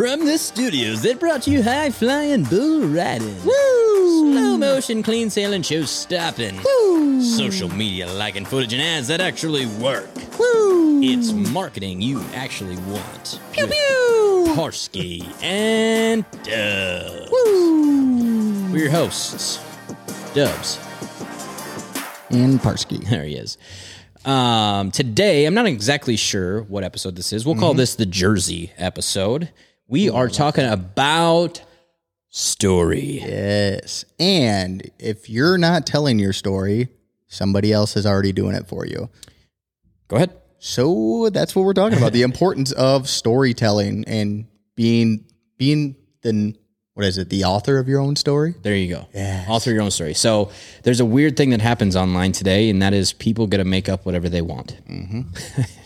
From the studios that brought you high flying bull riding. Woo! Slow motion clean sailing show stopping. Woo! Social media liking footage and ads that actually work. Woo! It's marketing you actually want. Pew pew! Parrsky and Dubs. Woo! We're your hosts, Dubs. and Parrsky. There he is. Um, today, I'm not exactly sure what episode this is. We'll call this the Jersey episode. We are mm. talking about story. Yes. And if you're not telling your story, somebody else is already doing it for you. Go ahead. So that's what we're talking about. the importance of storytelling and being being the what is it, the author of your own story? There you go. Author your own story. So there's a weird thing that happens online today, and that is people get to make up whatever they want. Mm-hmm.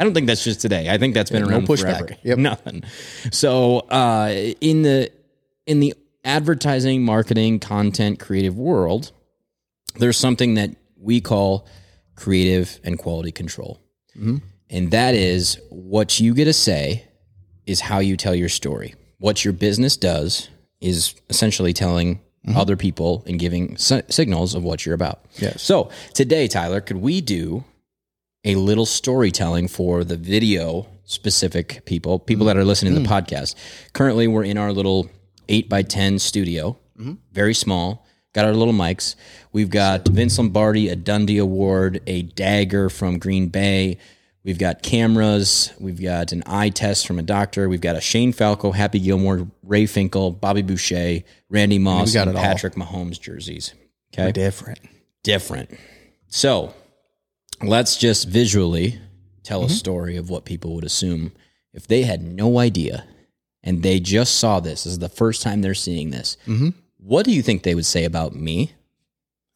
I don't think that's just today. I think that's been no around pushback. forever. Yep. Nothing. So uh, in the in the advertising, marketing, content, creative world, there's something that we call creative and quality control, and that is what you get to say is how you tell your story. What your business does is essentially telling other people and giving si- signals of what you're about. Yes. So today, Tyler, could we do a little storytelling for the video specific people, people that are listening to the mm. podcast. Currently, we're in our little eight by 10 studio, mm-hmm. very small. Got our little mics. We've got Vince Lombardi, a Dundee Award, a dagger from Green Bay. We've got cameras. We've got an eye test from a doctor. We've got a Shane Falco, Happy Gilmore, Ray Finkel, Bobby Boucher, Randy Moss, got and it all. Patrick Mahomes jerseys. Okay Different. different. So let's just visually tell Mm-hmm. a story of what people would assume if they had no idea and they just saw this. This is the first time they're seeing this. Mm-hmm. What do you think they would say about me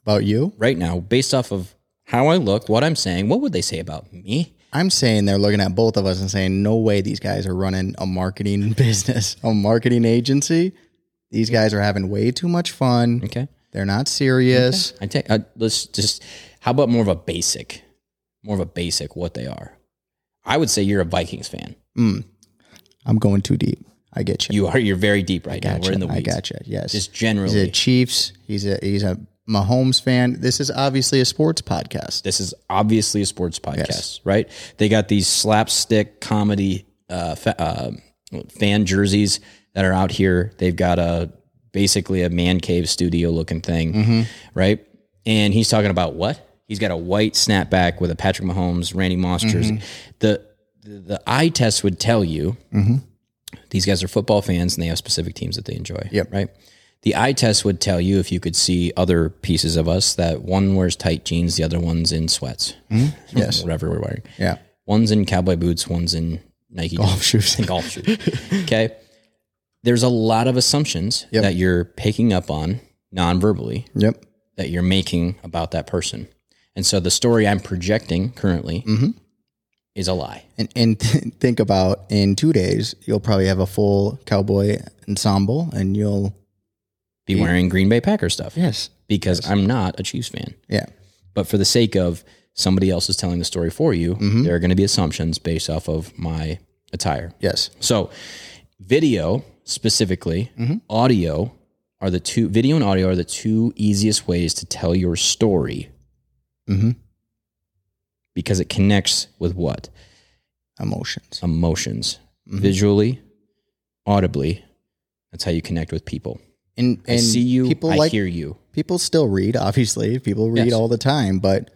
About you? right now, based off of how I look, what I'm saying? What would they say about me? I'm saying they're looking at both of us and saying, no way these guys are running a marketing business, a marketing agency. These guys are having way too much fun. Okay. They're not serious. I take, uh, let's just, how about more of a basic, more of a basic what they are? I would say you're a Vikings fan. I'm going too deep. I get you. You are, you're very deep right now. Gotcha. We're in the weeds. I weeds. gotcha. Yes. Just generally. He's a Chiefs. He's a he's a Mahomes fan. This is obviously a sports podcast. this is obviously a sports podcast, right? They got these slapstick comedy uh, fa- uh, fan jerseys that are out here. They've got a basically a man cave studio looking thing, right? And he's talking about what? He's got a white snapback with a Patrick Mahomes, Randy Moss mm-hmm. jersey. The, the the eye test would tell you mm-hmm. these guys are football fans and they have specific teams that they enjoy. Yep. Right. The eye test would tell you if you could see other pieces of us that one wears tight jeans, the other one's in sweats. Mm-hmm. Yes. Whatever we're wearing. Yeah. One's in cowboy boots, one's in Nike Golf shoes. and golf shoes. Okay. There's a lot of assumptions Yep. that you're picking up on non-verbally Yep. that you're making about that person. And so the story I'm projecting currently Mm-hmm. is a lie. And and think about in two days you'll probably have a full cowboy ensemble and you'll Be wearing Green Bay Packer stuff. yes Because I'm not a Chiefs fan. yeah But for the sake of somebody else is telling the story for you, Mm-hmm. there are going to be assumptions based off of my attire. yes So, video specifically, Mm-hmm. audio are the two, video and audio are the two easiest ways to tell your story mm-hmm. because it connects with what? emotions Emotions. Mm-hmm. Visually, audibly. That's how you connect with people. and I see you, people I like hear you. people still read obviously people read Yes. all the time but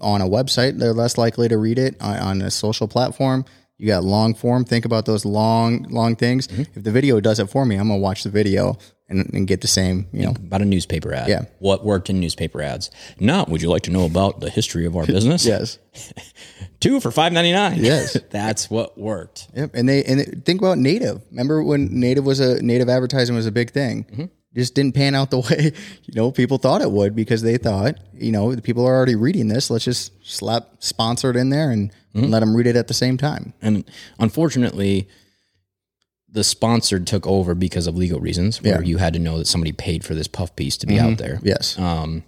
on a website they're less likely to read it on, on a social platform you got long form think about those long long things Mm-hmm. if the video does it for me i'm gonna watch the video and, and get the same you know About a newspaper ad. Yeah. What worked in newspaper ads? Now, would you like to know about the history of our business? yes Two for five ninety nine. Yes. That's what worked. Yep. And they and think about native. Remember when native was a native advertising was a big thing. Mm-hmm. Just didn't pan out the way you know people thought it would because they thought you know the people are already reading this. Let's just slap sponsored in there and, Mm-hmm. and let them read it at the same time. And unfortunately, the sponsored took over because of legal reasons, where Yeah. Mm-hmm. you had to know that somebody paid for this puff piece to be out there. Yes. Um,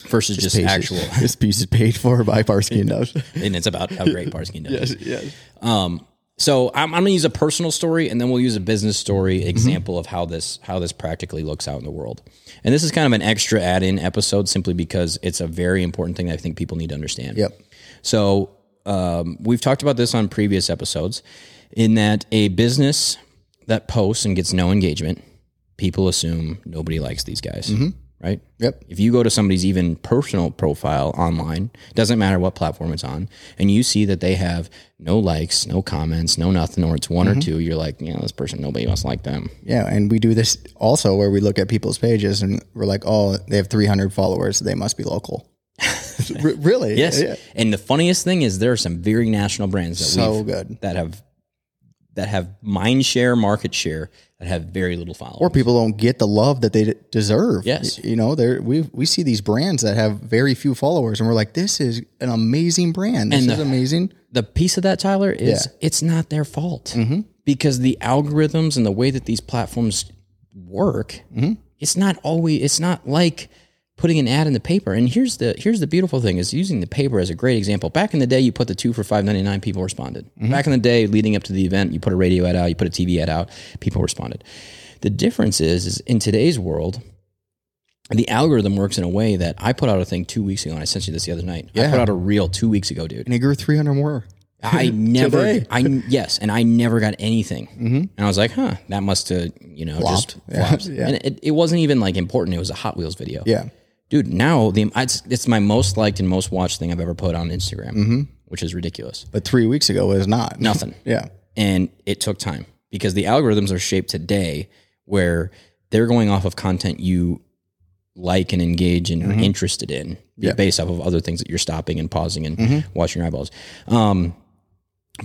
versus just, Paid- actual, this piece is paid for by Parrsky and and it's about how great Parrsky does. yes. Um, So I'm, I'm going to use a personal story, and then we'll use a business story example of how this how this practically looks out in the world. And this is kind of an extra add-in episode, simply because it's a very important thing that I think people need to understand. Yep. So um, we've talked about this on previous episodes, in that a business that posts and gets no engagement, people assume nobody likes these guys, right? Yep. If you go to somebody's even personal profile online, doesn't matter what platform it's on, and you see that they have no likes, no comments, no nothing, or it's one or mm-hmm. two, you're like, yeah, this person, nobody else like them. Yeah, and we do this also where we look at people's pages and we're like, oh, they have 300 followers, they must be local. R- really? Yes. Yeah. And the funniest thing is there are some very national brands that So good. that have that have mind share, market share that have very little followers. Or people don't get the love that they deserve. Yes. You know, there we we see these brands that have very few followers and we're like, this is an amazing brand. This And is amazing. the piece of that, Tyler, is Yeah. Mm-hmm. it's not their fault because the algorithms and the way that these platforms work, Mm-hmm. it's not always. It's not like putting an ad in the paper. And here's the here's the beautiful thing: is using the paper as a great example. Back in the day, you put the two for five ninety nine, people responded. Mm-hmm. Back in the day, leading up to the event, you put a radio ad out, you put a TV ad out, people responded. The difference is, is in today's world. The algorithm works in a way that I put out a thing two weeks ago, and I sent you this the other night. I put out a reel two weeks ago, dude. And it grew 300 more. I never. I yes, and I never got anything. And I was like, huh, that must have, you know, just Flopped. Yeah, flopped. yeah. And it, it wasn't even like important. It was a Hot Wheels video. Yeah. Dude, now the it's, it's my most liked and most watched thing I've ever put on Instagram, Mm-hmm. which is ridiculous. But three weeks ago it was not. Nothing. Yeah. And it took time because the algorithms are shaped today where they're going off of content you like and engage and are interested in Mm-hmm. Yeah. Mm-hmm. based off of other things that you're stopping and pausing and watching your eyeballs. Um,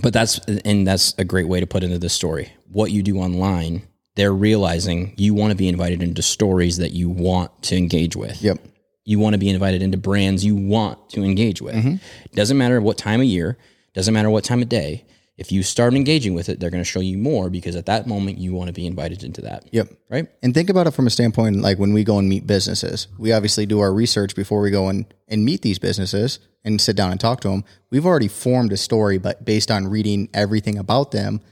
but that's and that's a great way to put into this story. What you do online, they're realizing you want to be invited into stories that you want to engage with. Yep. You want to be invited into brands you want to engage with. Mm-hmm. Doesn't matter what time of year, doesn't matter what time of day. If you start engaging with it, they're going to show you more because at that moment you want to be invited into that. Yep. Right? And think about it from a standpoint like when we go and meet businesses, we obviously do our research before we go and, and meet these businesses and sit down and talk to them. We've already formed a story, but based on reading everything about them,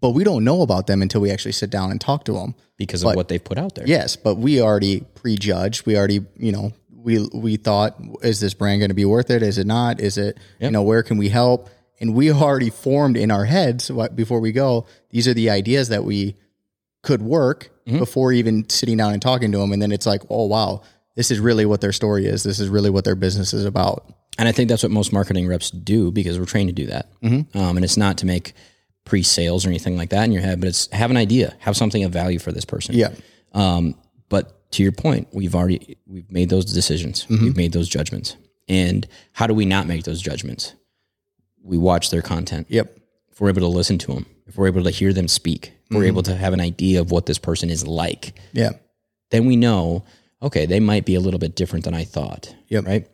but we don't know about them until we actually sit down and talk to them. Because of what they've put out there. Yes, but we already prejudged. We already, you know, we we thought, is this brand going to be worth it? Is it not? Is it, you know, where can we help? And we already formed in our heads what, before we go. These are the ideas that we could work before even sitting down and talking to them. And then it's like, oh wow, this is really what their story is. This is really what their business is about. And I think that's what most marketing reps do because we're trained to do that. Mm-hmm. Um, and it's not to make pre-sales or anything like that in your head, but it's have an idea, have something of value for this person. Yeah, Um, but to your point, we've already we've made those decisions. Mm-hmm. We've made those judgments. And how do we not make those judgments? We watch their content. yep, If we're able to listen to them, if we're able to hear them speak, if we're Mm-hmm. able to have an idea of what this person is like, yeah, then we know, okay, they might be a little bit different than I thought. Yep. Right.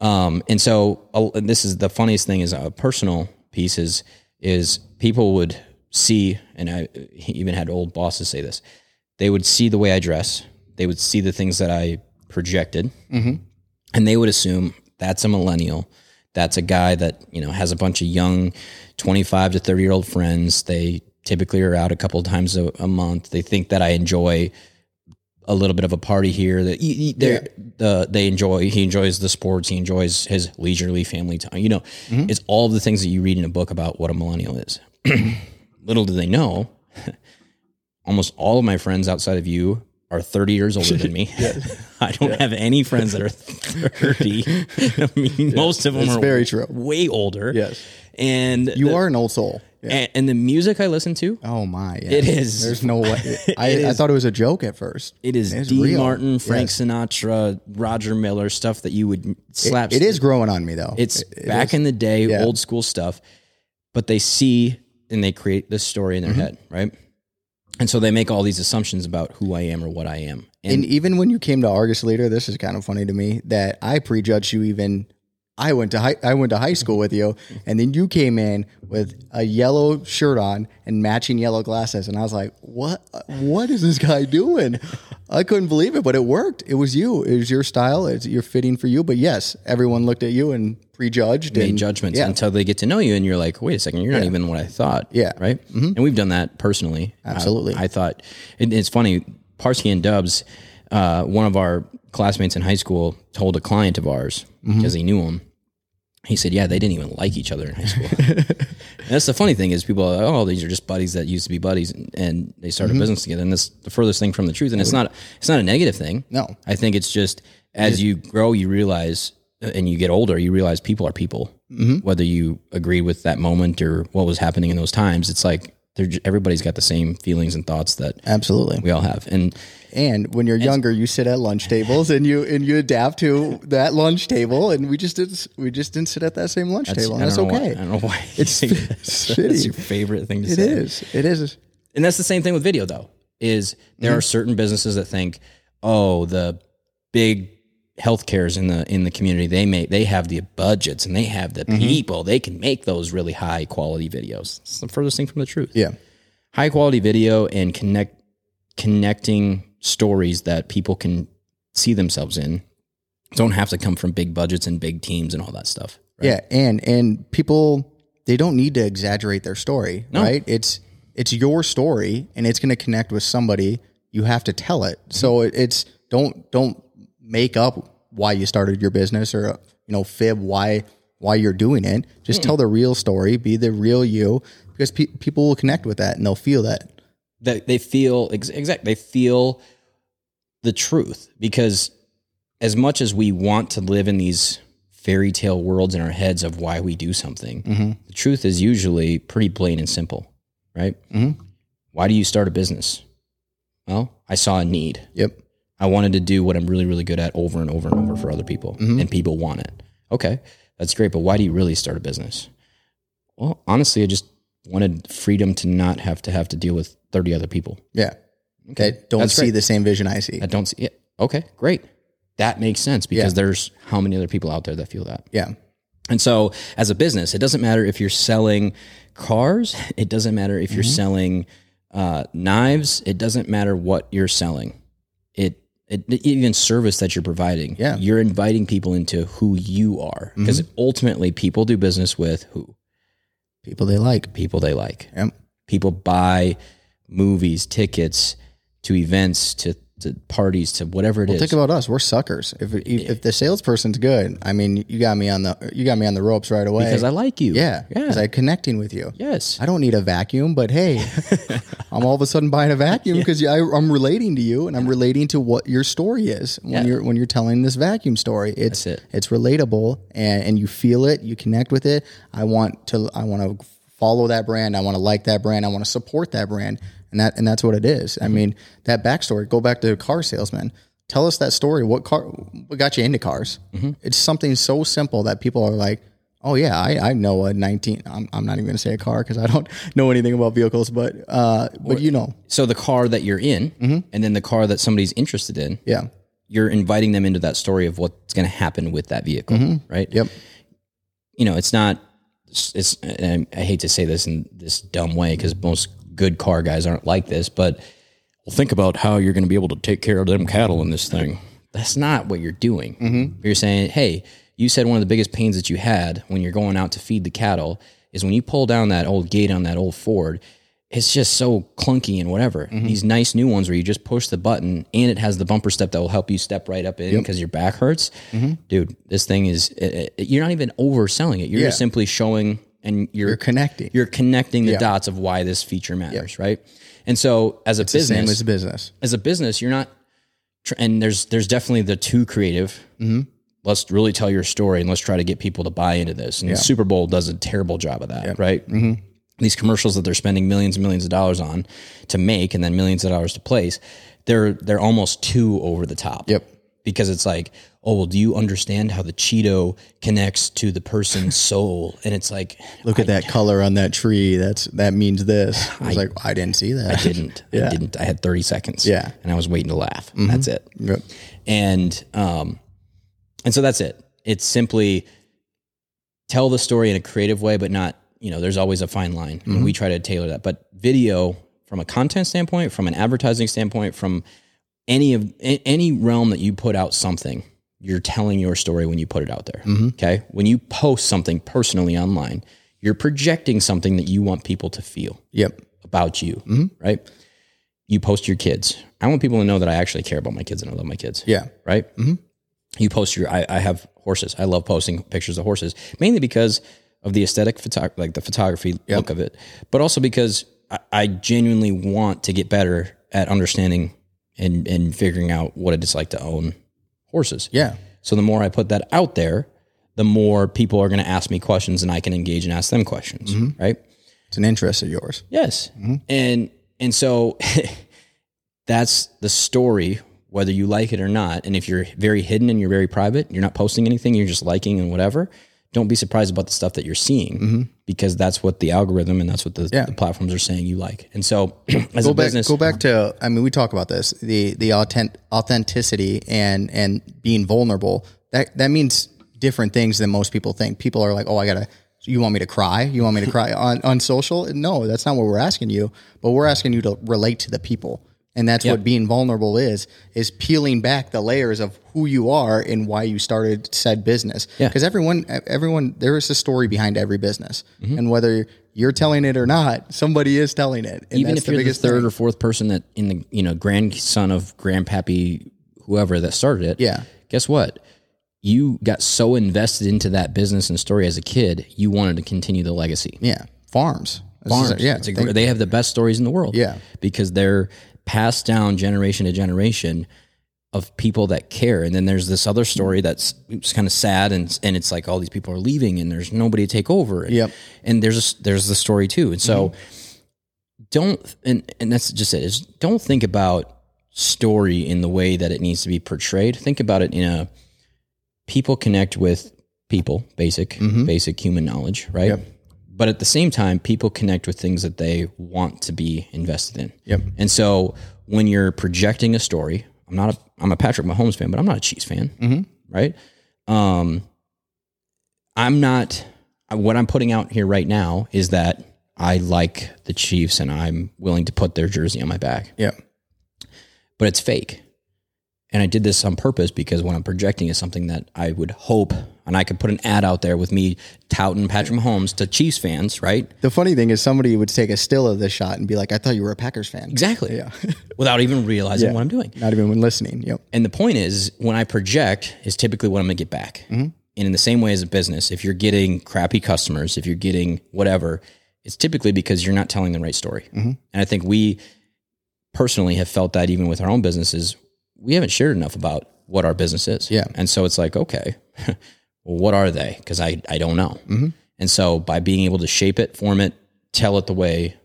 Um, and so uh, and this is the funniest thing is a personal piece is, is people would see, and I even had old bosses say this, they would see the way I dress. They would see the things that I projected mm-hmm. and they would assume that's a millennial. That's a guy that, you know, has a bunch of young 25 to 30 year old friends. They typically are out a couple of times a, a month. They think that I enjoy a little bit of a party here that y- y- they're- the, they enjoy, he enjoys the sports. He enjoys his leisurely family time. You know, mm-hmm. it's all of the things that you read in a book about what a millennial is. little do they know, almost all of my friends outside of you are 30 years older than me. I don't have any friends that are 30. I mean, most of them It's are very true. way older. Yes. And you the, are an old soul. Yeah. and, and the music I listen to, Oh my! Yeah. It is. There's no way. I, I thought it was a joke at first. it is It's D. real. Martin, Frank Yes. Sinatra, Roger Miller stuff that you would slap. It is growing on me though. It's It- it back is. in the day, Yeah. old school stuff, but they see and they create this story in Mm-hmm. their head, right? And so they make all these assumptions about who I am or what I am. And, And even when you came to Argus Leader, this is kind of funny to me that I prejudged you even I went to high, I went to high school with you, and then you came in with a yellow shirt on and matching yellow glasses, and I was like, "What? What is this guy doing?" I couldn't believe it, but it worked. It was you. It was your style. It's you're fitting for you. But yes, everyone looked at you and prejudged made and judgments Yeah, until they get to know you and you're like, wait a second, you're not even what I thought. Yeah. Mm-hmm. Right. And we've done that personally. Absolutely. I, I thought it, it's funny. Parrsky and Dubs, uh, one of our classmates in high school told a client of ours Mm-hmm. because he knew him. He said, "Yeah, they didn't even like each other in high school." and that's the funny thing is people are like, "Oh, these are just buddies that used to be buddies," and, and they started Mm-hmm. a business together. And that's the furthest thing from the truth. And it's not it's not a negative thing. No. I think it's just as you grow, you realize, and you get older, you realize people are people. Mm-hmm. Whether you agree with that moment or what was happening in those times, it's like they're everybody's got the same feelings and thoughts that absolutely. we all have. And And when you're younger, you sit at lunch tables and you and you adapt to that lunch table. And we just didn't we just didn't sit at that same lunch table. And that's okay. Why, I don't know why It's that's, that's your favorite thing to It say. is. It is. And that's the same thing with video though. Is there Mm-hmm. are certain businesses that think, oh, the big healthcares in the in the community, they make they have the budgets and they have the Mm-hmm. people. They can make those really high quality videos. It's the furthest thing from the truth. Yeah. High quality video and connect connecting stories that people can see themselves in don't have to come from big budgets and big teams and all that stuff. right? Yeah, and and people they don't need to exaggerate their story, right? It's it's your story, and it's going to connect with somebody. You have to tell it. So it, it's don't don't make up why you started your business or you know fib why why you're doing it. Just tell the real story. Be the real you, because pe- people will connect with that and they'll feel that. that they feel ex- exact they feel the truth because as much as we want to live in these fairy tale worlds in our heads of why we do something the truth is usually pretty plain and simple right Mhm. why do you start a business well i saw a need Yep. I wanted to do what i'm really really good at over and over and over for other people and people want it okay that's great but why do you really start a business well honestly i just wanted freedom to not have to have to deal with 30 other people Yeah. That don't That's see great. the same vision I see. I don't see it. Okay, great. That makes sense because Yeah. there's how many other people out there that feel that. Yeah. And so, as a business, it doesn't matter if you're selling cars, it doesn't matter if you're Mm-hmm. selling uh, knives, it doesn't matter what you're selling. It, it even service that you're providing. Yeah. Mm-hmm. You're inviting people into who you are because ultimately people do business with who? People they like. People they like. Yep. People buy movies, tickets to events, to, to parties, to whatever it is. Think about us. We're suckers. If if the salesperson's good, I mean, you got me on the you got me on the ropes right away. because I like you. yeah, Yeah. because I'm connecting with you. yes. I don't need a vacuum, but hey, I'm all of a sudden buying a vacuum because I'm relating to you and I'm relating to what your story is when Yeah. you're when you're telling this vacuum story. It's it. it's relatable and and you feel it, you connect with it. I want to I want to follow that brand. I want to like that brand. I want to support that brand, and that and that's what it is. Mm-hmm. I mean, that backstory. Go back to car salesman. Tell us that story. What car? What got you into cars? Mm-hmm. It's something so simple that people are like. Oh yeah, I, I know a 19. I'm, I'm not even going to say a car because I don't know anything about vehicles, but uh, but you know, So the car that you're in, Mm-hmm. and then the car that somebody's interested in, yeah, you're inviting them into that story of what's going to happen with that vehicle, right? Mm-hmm. yep, You know, it's not. It's. and I hate to say this in this dumb way because most good car guys aren't like this, but well, think about how you're going to be able to take care of them cattle in this thing. That's not what you're doing. Mm-hmm. You're saying, hey, you said one of the biggest pains that you had when you're going out to feed the cattle is when you pull down that old gate on that old Ford. It's just so clunky and whatever. Mm-hmm. These nice new ones where you just push the button and it has the bumper step that will help you step right up in because your back hurts. Mm-hmm. Dude, this thing is, it, it- you're not even overselling it. You're just simply showing and you're, you're connecting. you're connecting the dots of why this feature matters, right? And so as a same business, as business. as a business, you're not, and there's there's definitely the too creative. Mm-hmm. Let's really tell your story and let's try to get people to buy into this. And the Super Bowl does a terrible job of that, right? Mm-hmm. These commercials that they're spending millions and millions of dollars on to make, and then millions of dollars to place, they're they're almost too over the top. Yep. Because it's like, oh well, do you understand how the Cheeto connects to the person's soul? And it's like, Look at that color on that tree. That's that means this. I was like, I didn't see that. I didn't. I didn't. I had 30 seconds. Yeah. And I was waiting to laugh. That's it. Yep. And um and so that's it. It's simply tell the story in a creative way, but not, you know, there's always a fine line. And we try to tailor that. But video, from a content standpoint, from an advertising standpoint, from any of any realm that you put out something, you're telling your story when you put it out there. Okay. When you post something personally online, you're projecting something that you want people to feel Yep. about you, right? You post your kids. I want people to know that I actually care about my kids and I love my kids Yeah. right? Mm-hmm. You post your. I, I have horses. I love posting pictures of horses, mainly because of the aesthetic, photo, like the photography look of it, but also because I, I genuinely want to get better at understanding and and figuring out what it's like to own horses. Yeah. So the more I put that out there, the more people are going to ask me questions, and I can engage and ask them questions, mm-hmm. right? It's an interest of yours. Yes. Mm-hmm. And and so that's the story, whether you like it or not. And if you're very hidden and you're very private, you're not posting anything, you're just liking and whatever. Don't be surprised about the stuff that you're seeing mm-hmm. because that's what the algorithm and that's what the, Yeah. the platforms are saying you like. And so, as go a back, business, go back to I mean we talk about this the the authentic, authenticity and and being vulnerable. That that means different things than most people think. People are like oh I gotta you want me to cry? You want me to cry on on social? No that's not what we're asking you but we're asking you to relate to the people and that's what being vulnerable is is peeling back the layers of who you are and why you started said business Yeah. because everyone everyone there is a story behind every business mm-hmm. and whether you're telling it or not somebody is telling it and even that's if you're the third thing. or fourth person that in the you know grandson of grandpappy whoever that started it Yeah. guess what you got so invested into that business and story as a kid you wanted to continue the legacy Yeah, farms. Is- farms yeah, It's a they- they have the best stories in the world Yeah. because they're passed down generation to generation of people that care. And then there's this other story that's kind of sad and and it's like all these people are leaving and there's nobody to take over. And, Yep. and there's a, there's the story too. And so mm-hmm. don't and and that's just it. Is don't think about story in the way that it needs to be portrayed. Think about it in a people connect with people basic mm-hmm. basic human knowledge right? Yep. But at the same time people connect with things that they want to be invested in Yep. and so when you're projecting a story i'm not a i'm a patrick mahomes fan but i'm not a chiefs fan right um i'm not what i'm putting out here right now is that i like the chiefs and i'm willing to put their jersey on my back Yeah. but it's fake. And I did this on purpose because what I'm projecting is something that I would hope, and I could put an ad out there with me touting Patrick Mahomes to Chiefs fans, right? The funny thing is, somebody would take a still of this shot and be like, "I thought you were a Packers fan." Exactly. Yeah. Without even realizing what I'm doing. Not even when listening. Yep. And the point is, when I project, is typically what I'm going to get back. Mm-hmm. And in the same way as a business, if you're getting crappy customers, if you're getting whatever, it's typically because you're not telling the right story. Mm-hmm. And I think we personally have felt that even with our own businesses, we haven't shared enough about what our business is. Yeah. And so it's like, okay, well, what are they? Because I, I don't know. And so by being able to shape it, form it, tell it the way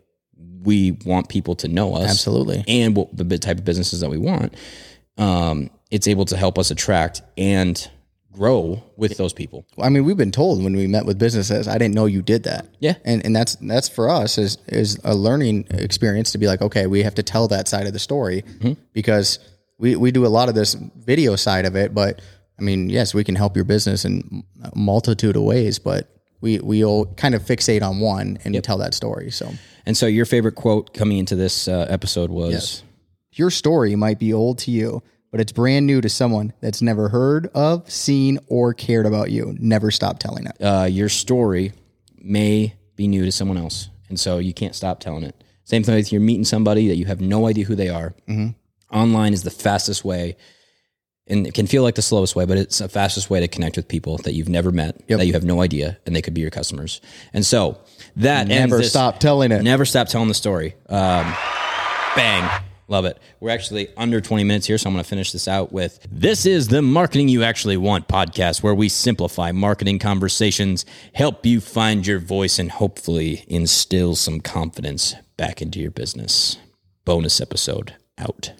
we want people to know us, Absolutely. and what the type of businesses that we want, um, it's able to help us attract and grow with those people. Well, I mean, we've been told when we met with businesses, I didn't know you did that. Yeah. And and that's that's for us is is a learning experience to be like, okay, we have to tell that side of the story because we we do a lot of this video side of it, but I mean, yes, we can help your business in a multitude of ways, but we we all kind of fixate on one and tell that story. So And so, your favorite quote coming into this uh, episode was, Yes. your story might be old to you, but it's brand new to someone that's never heard of, seen, or cared about you. Never stop telling it. uh, "Your story may be new to someone else, and so you can't stop telling it." Same thing with you're meeting somebody that you have no idea who they are. Online is the fastest way, and it can feel like the slowest way, but it's the fastest way to connect with people that you've never met, that you have no idea, and they could be your customers. And so that Never this- stop telling it. Never stop telling the story. Um, bang. Love it. We're actually under 20 minutes here, so I'm going to finish this out with This is the Marketing You Actually Want podcast, where we simplify marketing conversations, help you find your voice, and hopefully instill some confidence back into your business. Bonus episode out.